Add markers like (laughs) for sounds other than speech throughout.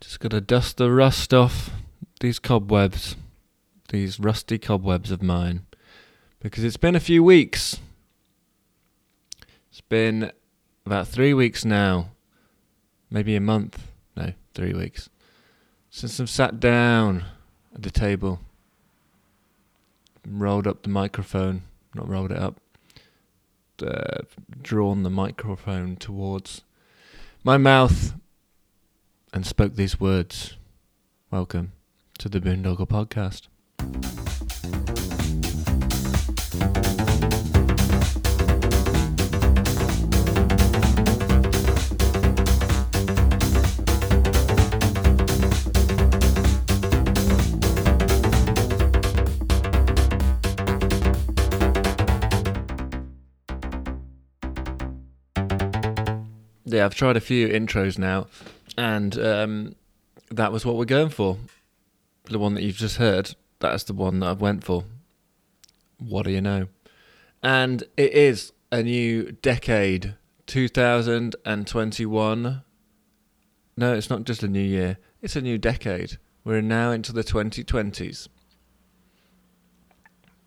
Just got to dust the rust off these cobwebs, these rusty cobwebs of mine, because it's been a few weeks. It's been about three weeks now, maybe a month. No, three weeks. Since I've sat down at the table, rolled up the microphone, not rolled it up, uh, drawn the microphone towards my mouth and spoke these words. Welcome to the Boondoggle Podcast. Yeah, I've tried a few intros now, and um, that was what we're going for. The one that you've just heard, that's the one that I've went for. What do you know? And it is a new decade, 2021. No, it's not just a new year, it's a new decade. We're now into the 2020s.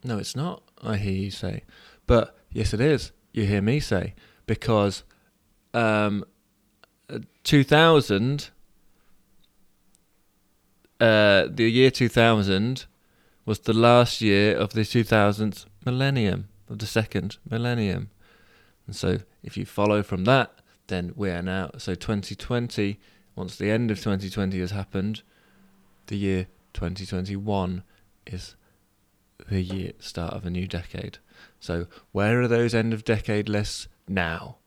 No, it's not, I hear you say. But yes, it is. You hear me say. Because um, 2000, uh, the year 2000 was the last year of the 2000th millennium, of the second millennium. And so if you follow from that, then we are now, so 2020, once the end of 2020 has happened, the year 2021 is the year start of a new decade. So where are those end of decade lists now?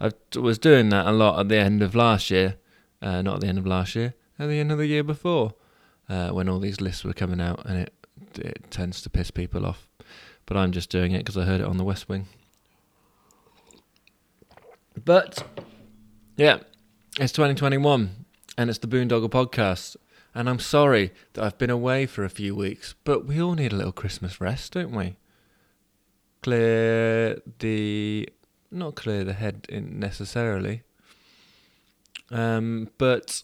I was doing that a lot at the end of last year, uh, not at the end of last year, at the end of the year before, uh, when all these lists were coming out, and it it tends to piss people off. But I'm just doing it because I heard it on the West Wing. But yeah, it's 2021, and it's the Boondoggle podcast. And I'm sorry that I've been away for a few weeks, but we all need a little Christmas rest, don't we? Clear the not clear the head necessarily, um, but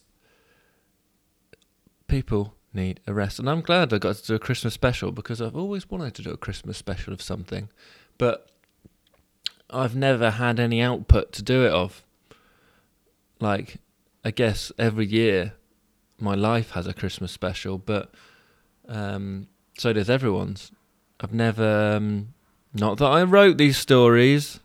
people need a rest. And I'm glad I got to do a Christmas special because I've always wanted to do a Christmas special of something, but I've never had any output to do it of. Like, I guess every year my life has a Christmas special, but um, so does everyone's. I've never, um, not that I wrote these stories,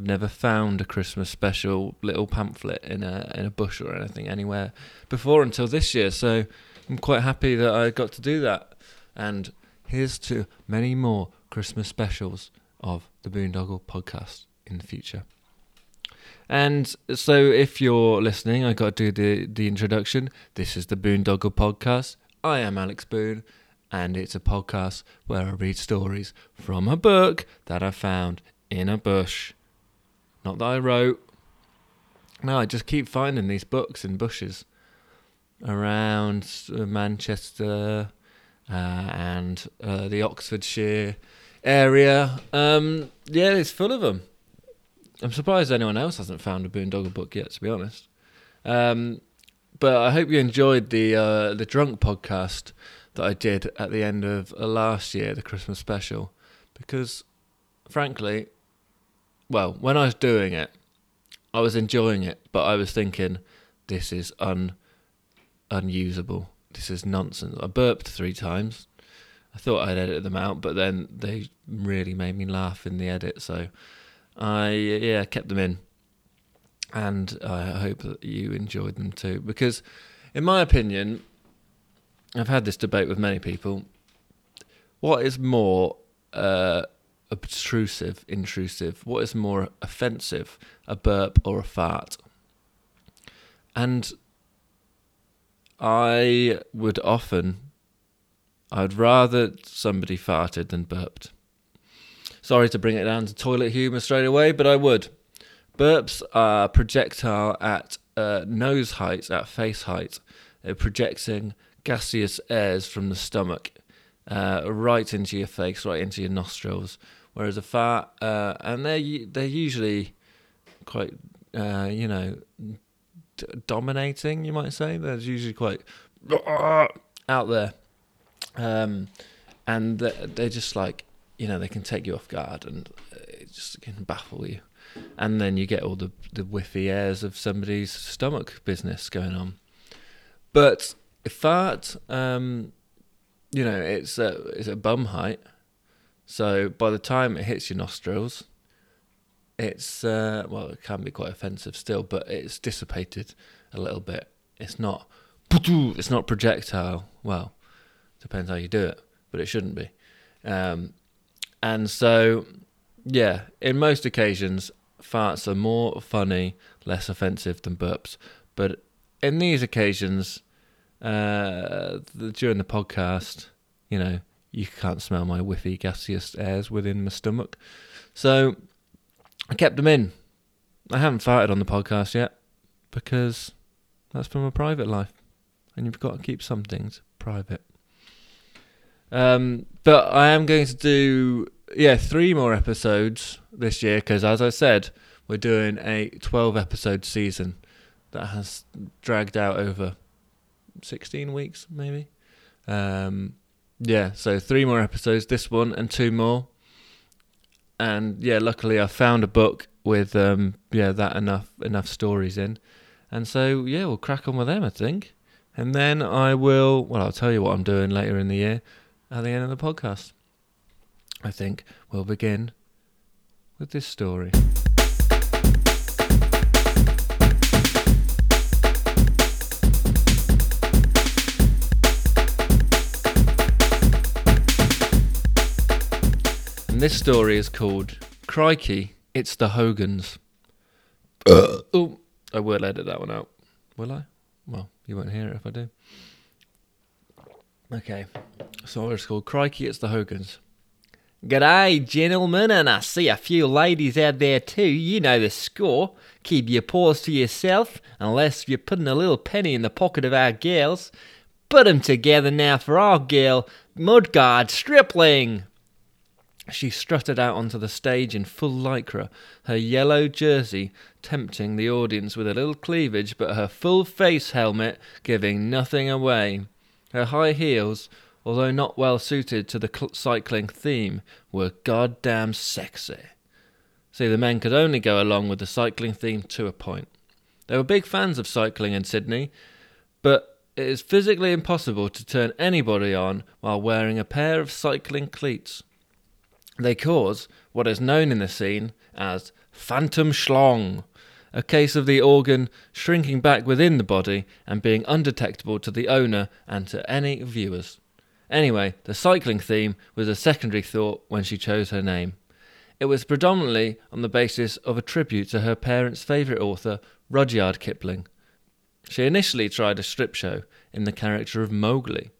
I've never found a Christmas special little pamphlet in a in a bush or anything anywhere before until this year. So I'm quite happy that I got to do that. And here's to many more Christmas specials of the Boondoggle podcast in the future. And so, if you're listening, I got to do the the introduction. This is the Boondoggle podcast. I am Alex Boone, and it's a podcast where I read stories from a book that I found in a bush. Not that I wrote. No, I just keep finding these books in bushes around uh, Manchester uh, and uh, the Oxfordshire area. Um, yeah, it's full of them. I'm surprised anyone else hasn't found a Boondoggle book yet, to be honest. Um, but I hope you enjoyed the uh, the drunk podcast that I did at the end of uh, last year, the Christmas special, because frankly, well, when I was doing it, I was enjoying it, but I was thinking, this is un unusable. This is nonsense. I burped three times. I thought I'd edit them out, but then they really made me laugh in the edit, so I yeah kept them in, and I hope that you enjoyed them too. Because, in my opinion, I've had this debate with many people. What is more uh, obtrusive, intrusive? What is more offensive, a burp or a fart? And I would often, I'd rather somebody farted than burped. Sorry to bring it down to toilet humour straight away, but I would. Burps are projectile at uh, nose height, at face height. They're projecting gaseous airs from the stomach uh, right into your face, right into your nostrils. Whereas a fart, uh, and they're they're usually quite uh, you know, d- dominating. You might say they're usually quite (coughs) out there, um, and they're, they're just like you know they can take you off guard and it just can baffle you, and then you get all the the whiffy airs of somebody's stomach business going on. But a fart, um, you know, it's a it's a bum height, so by the time it hits your nostrils, it's uh, well, it can be quite offensive still, but it's dissipated a little bit. It's not, (laughs) it's not projectile. Well, depends how you do it, but it shouldn't be. Um, and so, yeah, in most occasions, farts are more funny, less offensive than burps. But in these occasions, uh, the, during the podcast, you know, you can't smell my whiffy gaseous airs within my stomach. So I kept them in. I haven't farted on the podcast yet because that's from a private life. And you've got to keep some things private. Um, but I am going to do yeah three more episodes this year because, as I said, we're doing a twelve episode season that has dragged out over sixteen weeks, maybe. Um, yeah, so three more episodes. This one and two more. And yeah, luckily I found a book with um, yeah that enough enough stories in, and so yeah we'll crack on with them I think, and then I will well I'll tell you what I'm doing later in the year at the end of the podcast. I think we'll begin with this story. And this story is called Crikey, It's the Hogans. oh, I will edit that one out. Will I? Well, you won't hear it if I do. Okay, so it's called Crikey, It's the Hogans. G'day, gentlemen, and I see a few ladies out there too. You know the score. Keep your paws to yourself, unless you're putting a little penny in the pocket of our girls. Put 'em together now for our girl, Mudguard Stripling. She strutted out onto the stage in full lycra, her yellow jersey tempting the audience with a little cleavage, but her full face helmet giving nothing away. Her high heels, although not well suited to the cl- cycling theme, were goddamn sexy. See, the men could only go along with the cycling theme to a point. They were big fans of cycling in Sydney, but it is physically impossible to turn anybody on while wearing a pair of cycling cleats. They cause what is known in the scene as phantom schlong, a case of the organ shrinking back within the body and being undetectable to the owner and to any viewers. Anyway, the cycling theme was a secondary thought when she chose her name. It was predominantly on the basis of a tribute to her parents' favourite author, Rudyard Kipling. She initially tried a strip show in the character of Mowgli,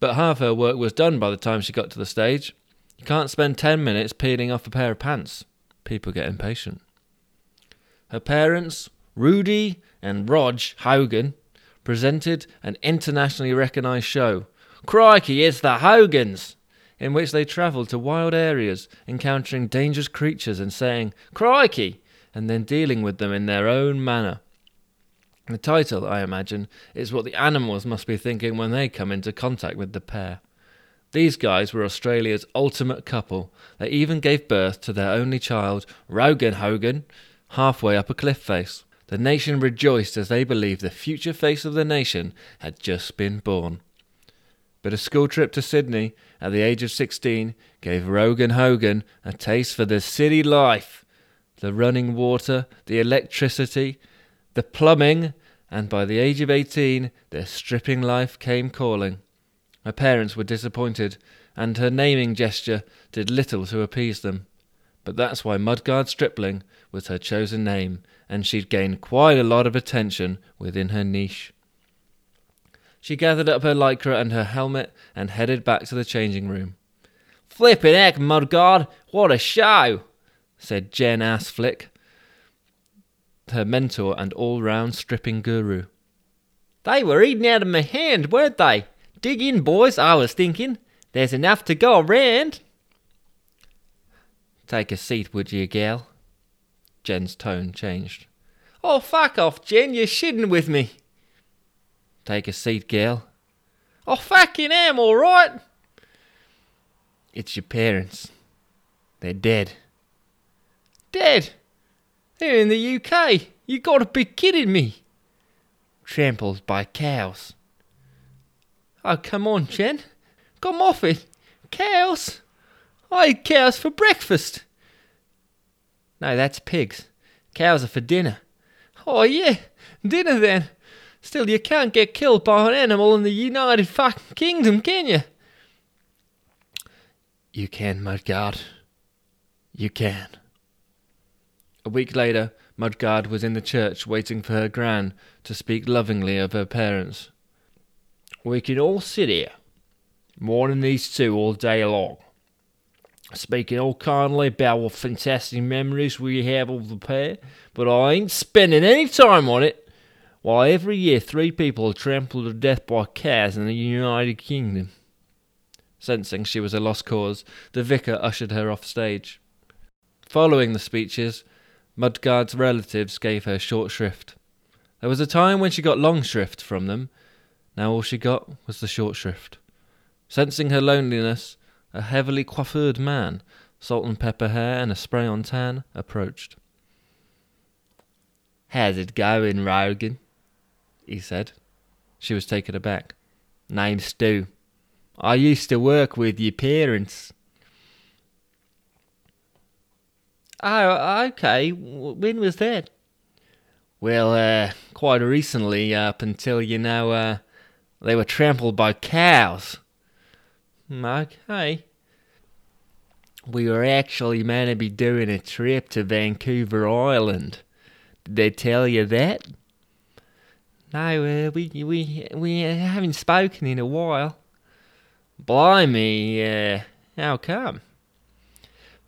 but half her work was done by the time she got to the stage. You can't spend 10 minutes peeling off a pair of pants. People get impatient. Her parents, Rudy and Rog Hogan, presented an internationally recognised show, Crikey, it's the Hogans, in which they travelled to wild areas, encountering dangerous creatures and saying, Crikey, and then dealing with them in their own manner. The title, I imagine, is what the animals must be thinking when they come into contact with the pair. These guys were Australia's ultimate couple. They even gave birth to their only child, Rogan Hogan, halfway up a cliff face. The nation rejoiced as they believed the future face of the nation had just been born. But a school trip to Sydney at the age of 16 gave Rogan Hogan a taste for the city life the running water, the electricity, the plumbing, and by the age of 18, their stripping life came calling. Her parents were disappointed, and her naming gesture did little to appease them. But that's why Mudguard Stripling was her chosen name, and she'd gained quite a lot of attention within her niche. She gathered up her lycra and her helmet and headed back to the changing room. Flippin' heck, Mudguard, what a show! said Jen Assflick, her mentor and all round stripping guru. They were eating out of my hand, weren't they? Dig in, boys, I was thinking. There's enough to go around. Take a seat, would you, gal? Jen's tone changed. Oh, fuck off, Jen, you're shitting with me. Take a seat, girl. Oh, fucking am, alright. It's your parents. They're dead. Dead? They're in the UK. You gotta be kidding me. Trampled by cows. Oh, come on, Jen. Come off it. Cows? I eat cows for breakfast. No, that's pigs. Cows are for dinner. Oh, yeah. Dinner then. Still, you can't get killed by an animal in the United fucking Kingdom, can you? You can, Mudguard. You can. A week later, Mudguard was in the church waiting for her gran to speak lovingly of her parents. We can all sit here, mourning these two all day long, speaking all kindly about what fantastic memories we have of the pair, but I ain't spending any time on it. While every year three people are trampled to death by cows in the United Kingdom. Sensing she was a lost cause, the vicar ushered her off stage. Following the speeches, Mudguard's relatives gave her short shrift. There was a time when she got long shrift from them. Now all she got was the short shrift. Sensing her loneliness, a heavily coiffured man, salt and pepper hair and a spray on tan, approached. How's it going, Rogan? he said. She was taken aback. Name's Stu. I used to work with your parents. Oh, okay. When was that? Well, uh, quite recently, up until, you know, uh, they were trampled by cows. Okay. We were actually meant to be doing a trip to Vancouver Island. Did they tell you that? No, uh, we we we haven't spoken in a while. Blimey, uh, how come?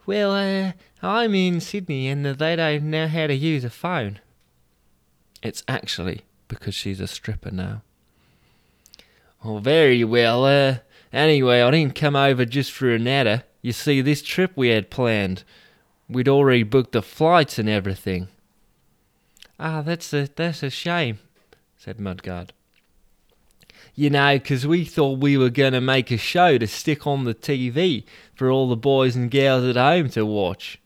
Well, uh, I'm in Sydney and they don't know how to use a phone. It's actually because she's a stripper now. Oh, very well. Uh, anyway, I didn't come over just for a natter. You see, this trip we had planned, we'd already booked the flights and everything. Ah, that's a that's a shame, said Mudguard. You know, 'cause we thought we were going to make a show to stick on the TV for all the boys and girls at home to watch.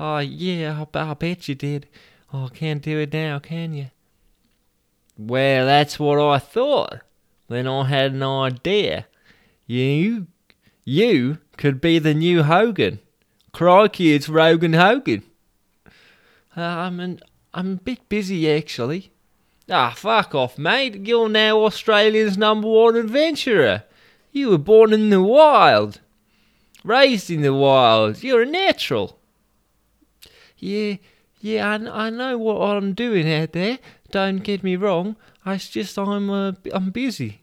Oh, yeah, I, I bet you did. Oh, can't do it now, can you? Well, that's what I thought. Then I had an idea. You, you could be the new Hogan. Crikey, it's Rogan Hogan. Uh, I'm an, I'm a bit busy actually. Ah, fuck off, mate. You're now Australia's number one adventurer. You were born in the wild, raised in the wild. You're a natural. Yeah, yeah, I, I know what I'm doing out there. Don't get me wrong. It's just I'm uh, I'm busy.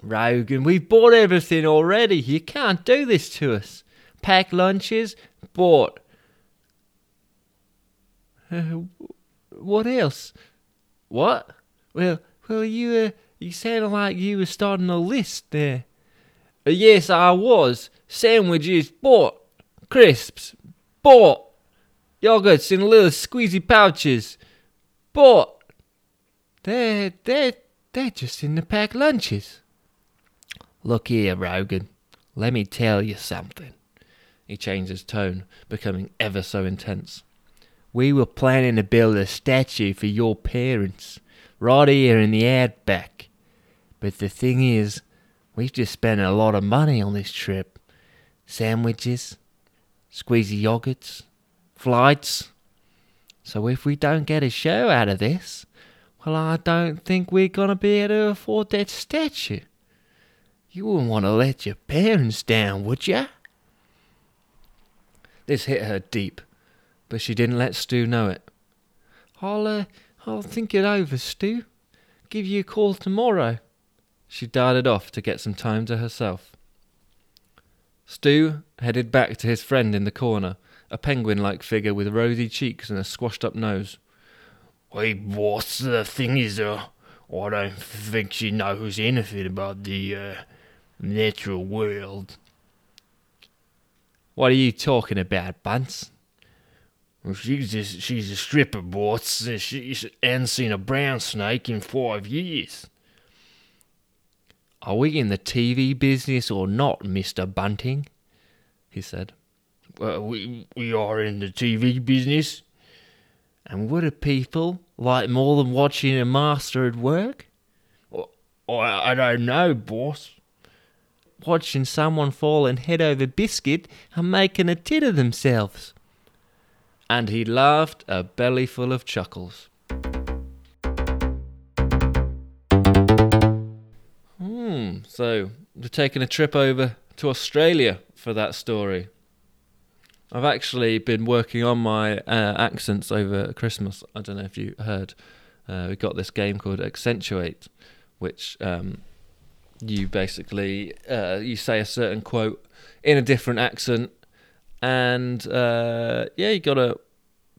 Rogan, we've bought everything already. You can't do this to us. Pack lunches, bought. Uh, what else? What? Well, well, you uh, you sounded like you were starting a list there. Uh, yes, I was. Sandwiches bought, crisps bought, yogurts in little squeezy pouches bought. They're they're they're just in the packed lunches. Look here, Rogan. Let me tell you something. He changed his tone, becoming ever so intense. We were planning to build a statue for your parents, right here in the outback. But the thing is, we've just spent a lot of money on this trip. Sandwiches, squeezy yogurts, flights. So if we don't get a show out of this, well, I don't think we're going to be able to afford that statue. You wouldn't want to let your parents down, would you? This hit her deep, but she didn't let Stu know it. I'll, uh, I'll think it over, Stu. Give you a call tomorrow. She darted off to get some time to herself. Stu headed back to his friend in the corner, a penguin like figure with rosy cheeks and a squashed up nose. Hey, boss, the thing is, uh, I don't think she knows anything about the, uh, natural world. What are you talking about, Bunce? Well, she's just, she's a stripper, boss. She hasn't seen a brown snake in five years. Are we in the TV business or not, Mr. Bunting? He said. Well, we, we are in the TV business. And would a people like more than watching a master at work? I, I don't know, boss. Watching someone falling head over biscuit and making a tit of themselves. And he laughed a bellyful of chuckles. Hmm, so we're taking a trip over to Australia for that story. I've actually been working on my uh, accents over Christmas. I don't know if you heard. Uh, we got this game called Accentuate, which um, you basically uh, you say a certain quote in a different accent, and uh, yeah, you gotta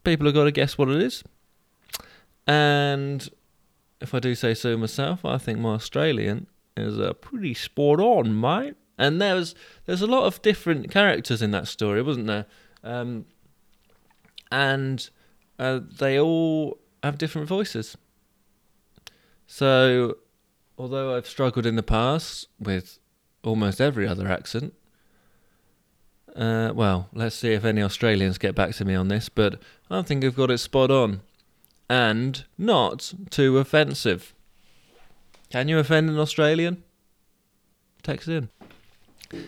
people have got to guess what it is. And if I do say so myself, I think my Australian is a pretty spot on, mate. And there's there's a lot of different characters in that story, wasn't there? Um, and uh, they all have different voices. So, although I've struggled in the past with almost every other accent, uh, well, let's see if any Australians get back to me on this, but I think I've got it spot on. And not too offensive. Can you offend an Australian? Text in.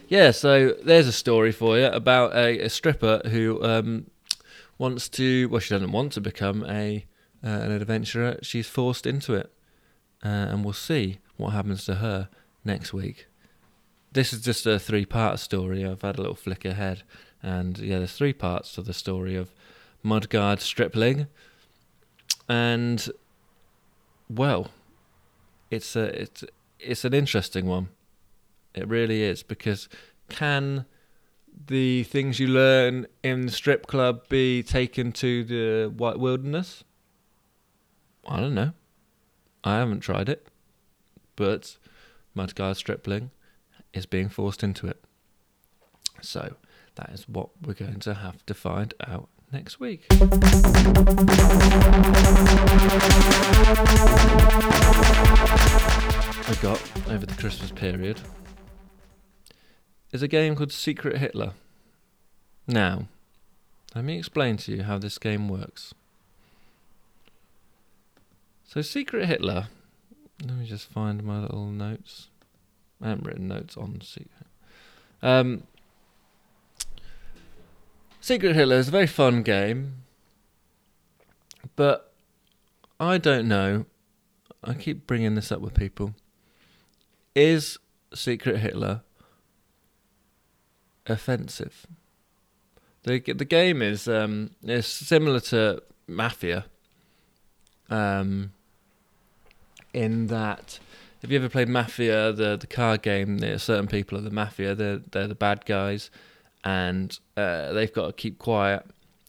Yeah, so there's a story for you about a, a stripper who um, wants to. Well, she doesn't want to become a uh, an adventurer. She's forced into it, uh, and we'll see what happens to her next week. This is just a three-part story. I've had a little flick ahead, and yeah, there's three parts to the story of Mudguard Stripling, and well, it's a it's it's an interesting one. It really is because can the things you learn in the strip club be taken to the white wilderness? I don't know. I haven't tried it, but Mudguard Stripling is being forced into it. So that is what we're going to have to find out next week. I got over the Christmas period is a game called Secret Hitler. Now, let me explain to you how this game works. So, Secret Hitler, let me just find my little notes. I haven't written notes on Secret. Um, Secret Hitler is a very fun game, but I don't know. I keep bringing this up with people. Is Secret Hitler offensive? The the game is um is similar to Mafia. Um, in that, have you ever played Mafia, the the card game? There certain people are the Mafia. They're they're the bad guys, and uh, they've got to keep quiet,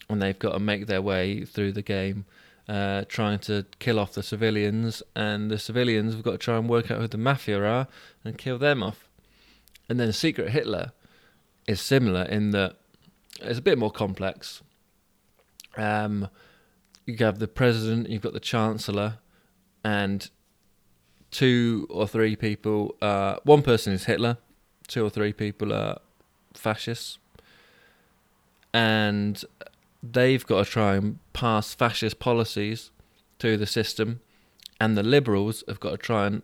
and they've got to make their way through the game, uh, trying to kill off the civilians, and the civilians have got to try and work out who the Mafia are and kill them off. And then Secret Hitler is similar in that it's a bit more complex. Um, you have the president, you've got the chancellor, and two or three people. Uh, one person is Hitler, two or three people are fascists, and they've got to try and pass fascist policies to the system, and the liberals have got to try and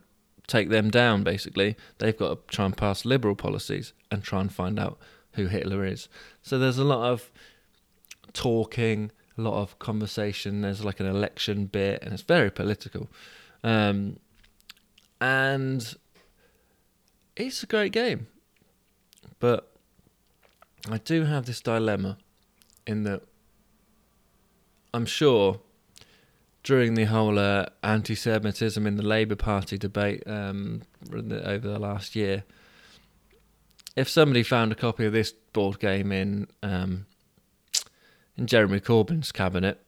take them down. Basically, they've got to try and pass liberal policies and try and find out who Hitler is. So there's a lot of talking, a lot of conversation. There's like an election bit, and it's very political. Um, and it's a great game, but I do have this dilemma in that I'm sure during the whole uh, anti-Semitism in the Labour Party debate um, over the last year, if somebody found a copy of this board game in um, in Jeremy Corbyn's cabinet,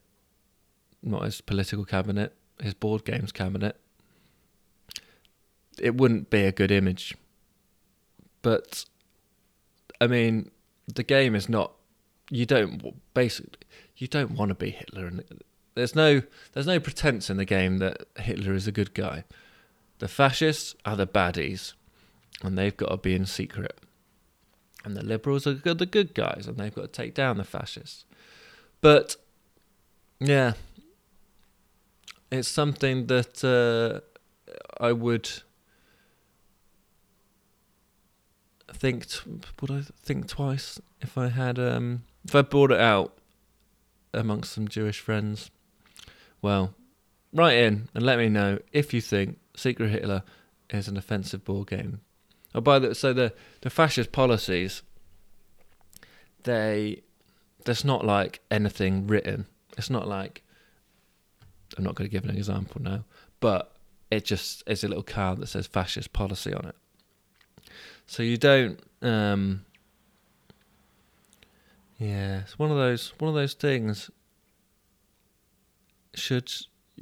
not his political cabinet, his board games cabinet, it wouldn't be a good image. But I mean, the game is not you don't basically you don't want to be Hitler, and there's no there's no pretense in the game that Hitler is a good guy. The fascists are the baddies, and they've got to be in secret. And the liberals are the good guys, and they've got to take down the fascists. But yeah, it's something that uh, I would think. T- would I think twice if I had um, if I brought it out amongst some Jewish friends? Well, write in and let me know if you think Secret Hitler is an offensive board game. Oh, by the so the the fascist policies, they there's not like anything written. It's not like I'm not going to give an example now, but it just is a little card that says fascist policy on it. So you don't. Um, yeah, it's one of those one of those things. Should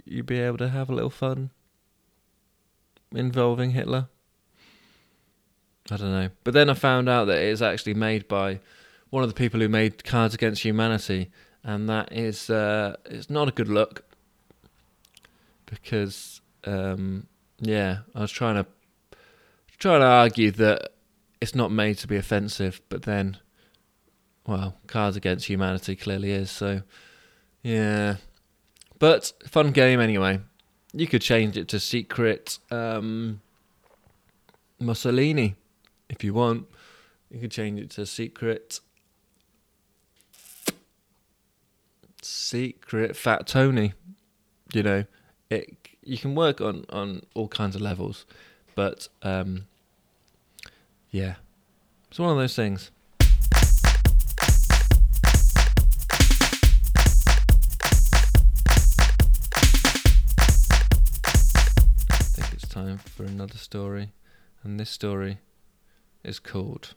you be able to have a little fun involving Hitler? I don't know. But then I found out that it is actually made by one of the people who made Cards Against Humanity, and that is uh, it's not a good look because um, yeah, I was trying to trying to argue that it's not made to be offensive, but then well, Cards Against Humanity clearly is. So yeah, but fun game anyway. You could change it to Secret um, Mussolini if you want. You could change it to Secret Secret Fat Tony. You know, it you can work on on all kinds of levels, but um, yeah, it's one of those things. Time for another story, and this story is called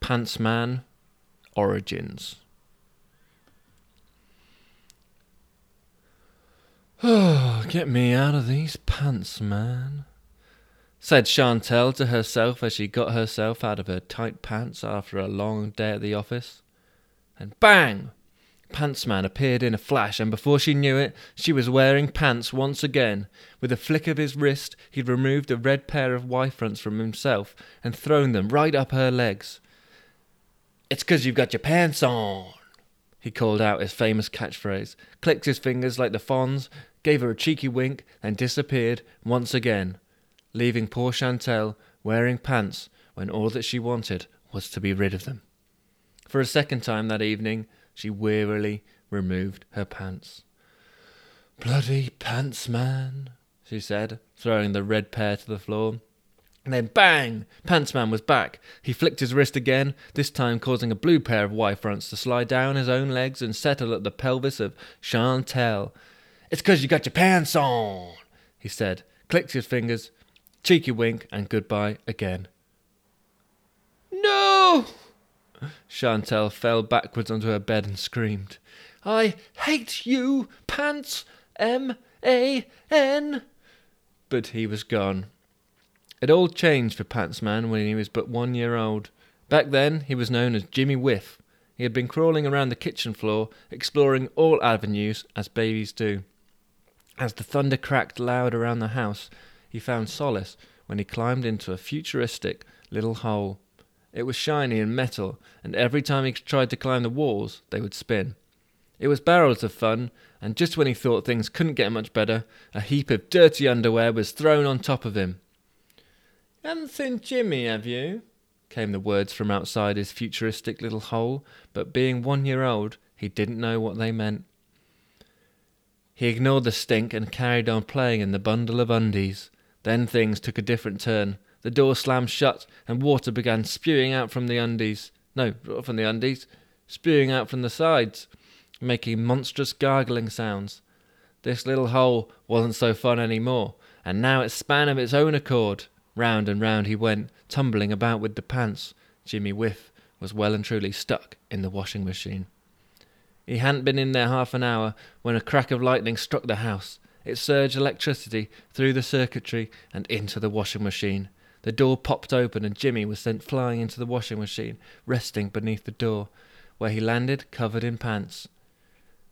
Pantsman Origins. Oh, (sighs) get me out of these pants, man, said Chantel to herself as she got herself out of her tight pants after a long day at the office. And bang! Pantsman appeared in a flash, and before she knew it, she was wearing pants once again. With a flick of his wrist, he'd removed a red pair of Y fronts from himself and thrown them right up her legs. It's 'cause you've got your pants on, he called out his famous catchphrase, clicked his fingers like the Fonz, gave her a cheeky wink, and disappeared once again, leaving poor Chantel wearing pants when all that she wanted was to be rid of them. For a second time that evening, she wearily removed her pants. Bloody pants, man, she said, throwing the red pair to the floor. And then bang! Pantsman was back. He flicked his wrist again, this time causing a blue pair of Y fronts to slide down his own legs and settle at the pelvis of Chantel. It's 'cause you got your pants on, he said, clicked his fingers, cheeky wink, and goodbye again. No! Chantel fell backwards onto her bed and screamed. I hate you, Pants M A N. But he was gone. It all changed for Pantsman when he was but one year old. Back then, he was known as Jimmy Whiff. He had been crawling around the kitchen floor, exploring all avenues, as babies do. As the thunder cracked loud around the house, he found solace when he climbed into a futuristic little hole. It was shiny and metal, and every time he tried to climb the walls, they would spin. It was barrels of fun, and just when he thought things couldn't get much better, a heap of dirty underwear was thrown on top of him. Haven't seen Jimmy, have you? came the words from outside his futuristic little hole, but being one year old, he didn't know what they meant. He ignored the stink and carried on playing in the bundle of undies. Then things took a different turn. The door slammed shut, and water began spewing out from the undies. No, from the undies, spewing out from the sides, making monstrous gargling sounds. This little hole wasn't so fun any more, and now it span of its own accord. Round and round he went, tumbling about with the pants. Jimmy Whiff was well and truly stuck in the washing machine. He hadn't been in there half an hour when a crack of lightning struck the house. It surged electricity through the circuitry and into the washing machine. The door popped open and Jimmy was sent flying into the washing machine, resting beneath the door. where he landed covered in pants.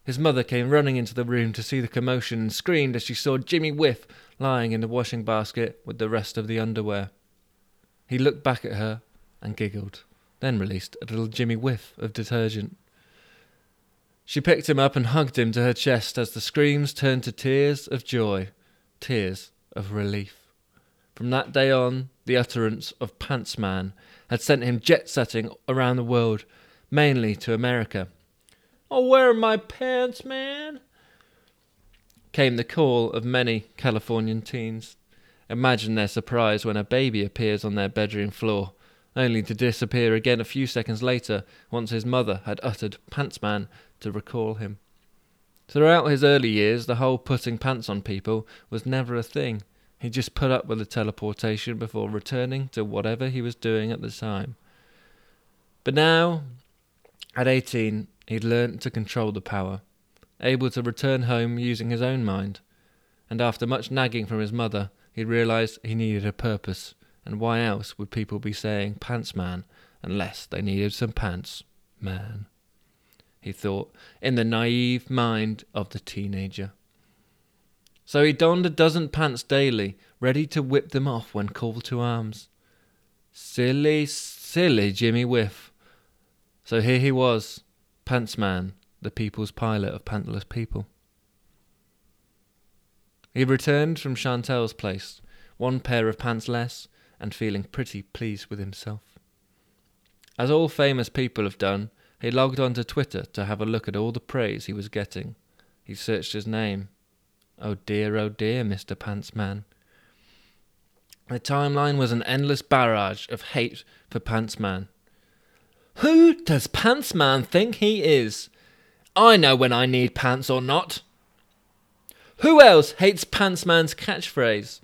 His mother came running into the room to see the commotion and screamed as she saw Jimmy Whiff lying in the washing basket with the rest of the underwear. He looked back at her and giggled, then released a little Jimmy Whiff of detergent. She picked him up and hugged him to her chest as the screams turned to tears of joy, tears of relief. From that day on, the utterance of Pants Man had sent him jet setting around the world, mainly to America. Oh, where are my pants, man? Came the call of many Californian teens. Imagine their surprise when a baby appears on their bedroom floor, only to disappear again a few seconds later once his mother had uttered Pants Man to recall him. Throughout his early years, the whole putting pants on people was never a thing. He just put up with the teleportation before returning to whatever he was doing at the time. But now, at 18, he'd learnt to control the power, able to return home using his own mind. And after much nagging from his mother, he realised he needed a purpose, and why else would people be saying pants man unless they needed some pants, man? He thought, in the naive mind of the teenager. So he donned a dozen pants daily, ready to whip them off when called to arms. Silly, silly Jimmy Whiff. So here he was, Pants Man, the people's pilot of pantless people. He returned from Chantel's place, one pair of pants less, and feeling pretty pleased with himself. As all famous people have done, he logged onto Twitter to have a look at all the praise he was getting. He searched his name. Oh dear, oh dear, Mr. Pantsman. The timeline was an endless barrage of hate for Pantsman. Who does Pantsman think he is? I know when I need pants or not. Who else hates Pantsman's catchphrase?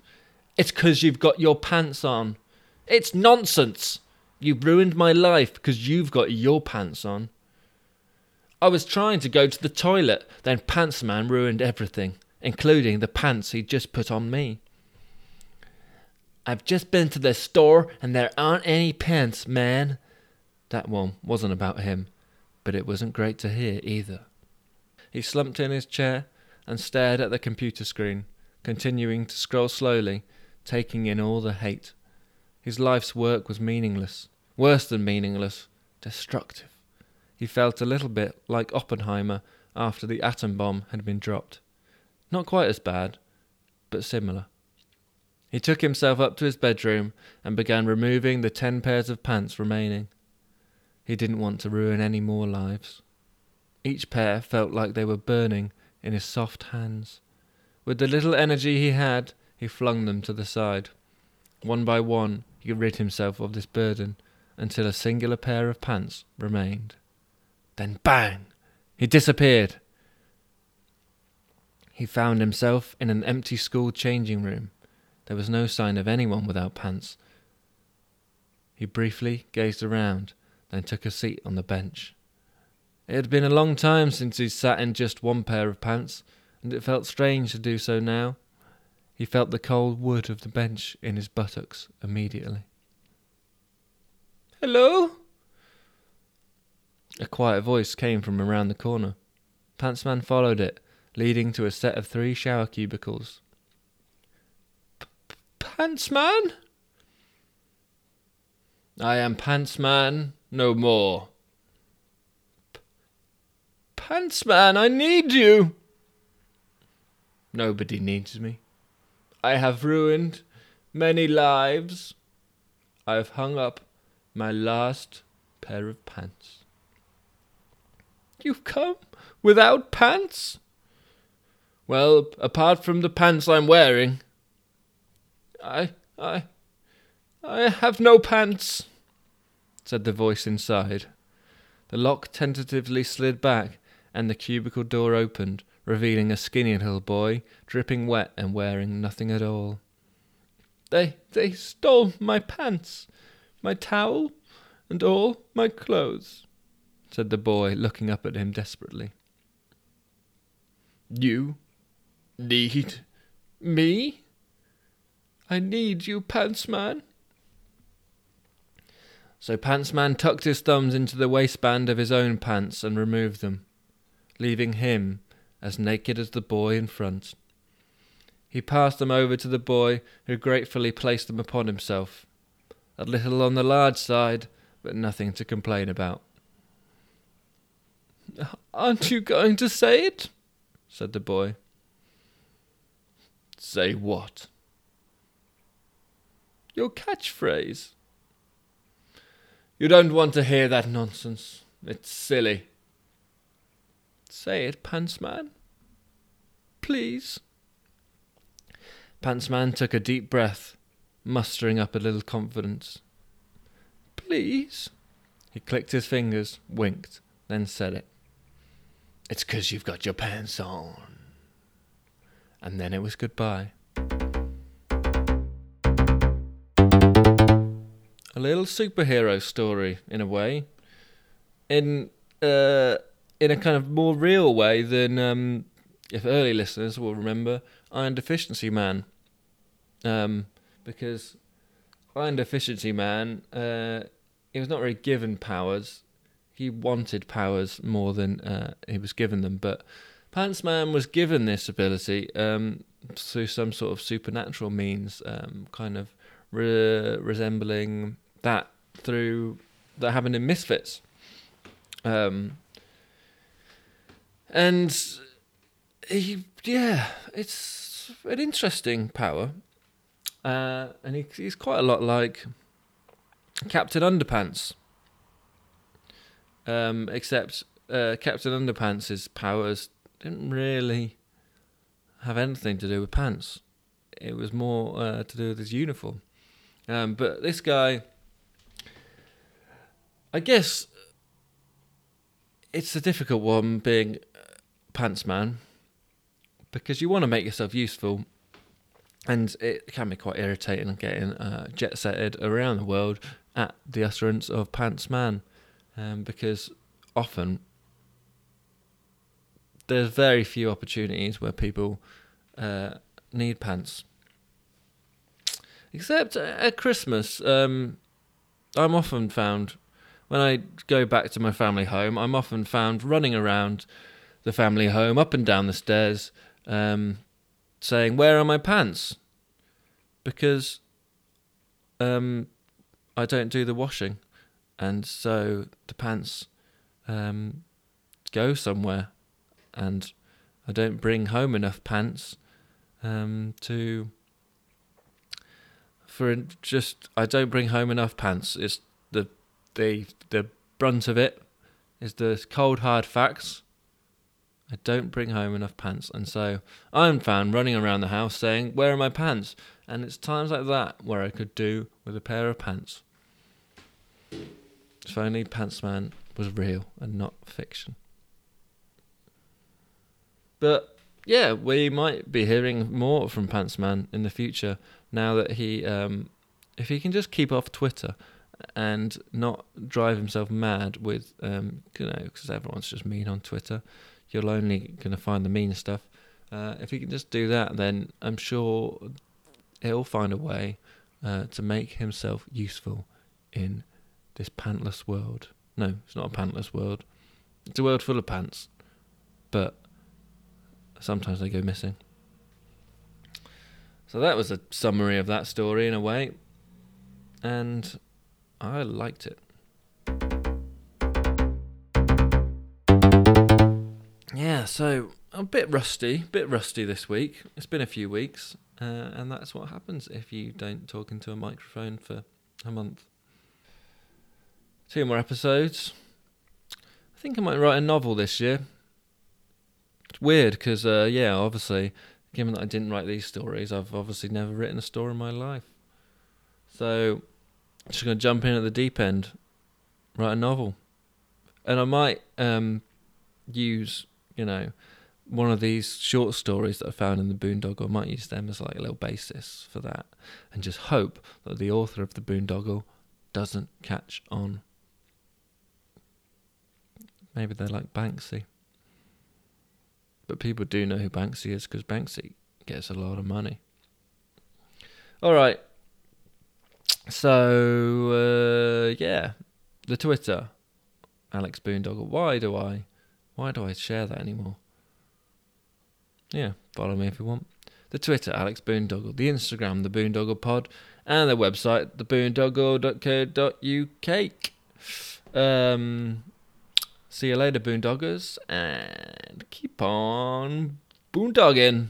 It's 'cause you've got your pants on. It's nonsense. You've ruined my life because you've got your pants on. I was trying to go to the toilet, then Pantsman ruined everything, including the pants he'd just put on me. I've just been to the store and there aren't any pants, man. That one wasn't about him, but it wasn't great to hear either. He slumped in his chair and stared at the computer screen, continuing to scroll slowly, taking in all the hate. His life's work was meaningless, worse than meaningless, destructive. He felt a little bit like Oppenheimer after the atom bomb had been dropped. Not quite as bad, but similar. He took himself up to his bedroom and began removing the ten pairs of pants remaining. He didn't want to ruin any more lives. Each pair felt like they were burning in his soft hands. With the little energy he had, he flung them to the side. One by one, he rid himself of this burden until a singular pair of pants remained. Then bang! He disappeared. He found himself in an empty school changing room. There was no sign of anyone without pants. He briefly gazed around then took a seat on the bench. It had been a long time since he'd sat in just one pair of pants, and it felt strange to do so now. He felt the cold wood of the bench in his buttocks immediately. Hello? A quiet voice came from around the corner. Pantsman followed it, leading to a set of three shower cubicles. Pantsman? I am Pantsman, no more. Pantsman, I need you. Nobody needs me. I have ruined many lives. I have hung up my last pair of pants. You've come without pants? Well, apart from the pants I'm wearing, I, I, I have no pants said the voice inside. The lock tentatively slid back, and the cubicle door opened, revealing a skinny little boy, dripping wet and wearing nothing at all. They they stole my pants, my towel, and all my clothes, said the boy, looking up at him desperately. You need me? I need you, Pantsman. So Pantsman tucked his thumbs into the waistband of his own pants and removed them, leaving him as naked as the boy in front. He passed them over to the boy, who gratefully placed them upon himself. A little on the large side, but nothing to complain about. Aren't you going to say it? said the boy. Say what? Your catchphrase. You don't want to hear that nonsense. It's silly. Say it, Pantsman. Please. Pantsman took a deep breath, mustering up a little confidence. Please. He clicked his fingers, winked, then said it. It's 'cause you've got your pants on. And then it was goodbye. A little superhero story, in a way. In uh, in a kind of more real way than um, if early listeners will remember Iron Deficiency Man. Um, because Iron Deficiency Man, uh, he was not really given powers. He wanted powers more than uh, he was given them. But Pants Man was given this ability um, through some sort of supernatural means, um, kind of re- resembling that through that happened in Misfits. Um, and he, yeah, it's an interesting power, uh, and he, he's quite a lot like Captain Underpants, um, except uh, Captain Underpants' powers didn't really have anything to do with pants. It was more uh, to do with his uniform. Um, but this guy, I guess, it's a difficult one being pants man because you want to make yourself useful and it can be quite irritating getting uh, jet setted around the world at the utterance of pants man um, because often there's very few opportunities where people uh, need pants except at christmas um, i'm often found when i go back to my family home i'm often found running around the family home up and down the stairs, um, saying, "Where are my pants?" Because um, I don't do the washing, and so the pants um, go somewhere, and I don't bring home enough pants um, to for just I don't bring home enough pants. It's the the the brunt of it is the cold hard facts. I don't bring home enough pants, and so I'm found running around the house saying, Where are my pants? And it's times like that where I could do with a pair of pants. If only Pantsman was real and not fiction. But yeah, we might be hearing more from Pantsman in the future now that he, um, if he can just keep off Twitter and not drive himself mad with, um, you know, because everyone's just mean on Twitter you're only going to find the mean stuff. Uh, if he can just do that, then I'm sure he'll find a way uh, to make himself useful in this pantless world. No, it's not a pantless world. It's a world full of pants, but sometimes they go missing. So that was a summary of that story in a way, and I liked it. Yeah, so a bit rusty, bit rusty this week. It's been a few weeks, uh, and that's what happens if you don't talk into a microphone for a month. Two more episodes. I think I might write a novel this year. It's weird because, uh, yeah, obviously, given that I didn't write these stories, I've obviously never written a story in my life. So, I'm just going to jump in at the deep end, write a novel. And I might um, use you know, one of these short stories that I found in the Boondoggle, I might use them as like a little basis for that, and just hope that the author of the Boondoggle doesn't catch on. Maybe they're like Banksy. But people do know who Banksy is because Banksy gets a lot of money. All right. So uh, yeah, the Twitter, Alex Boondoggle. Why do I, why do I share that anymore? Yeah, follow me if you want. The Twitter, Alex Boondoggle. The Instagram, the Boondoggle Pod, and the website, theboondoggle.co.uk. Um, see you later, Boondoggers, and keep on boondogging.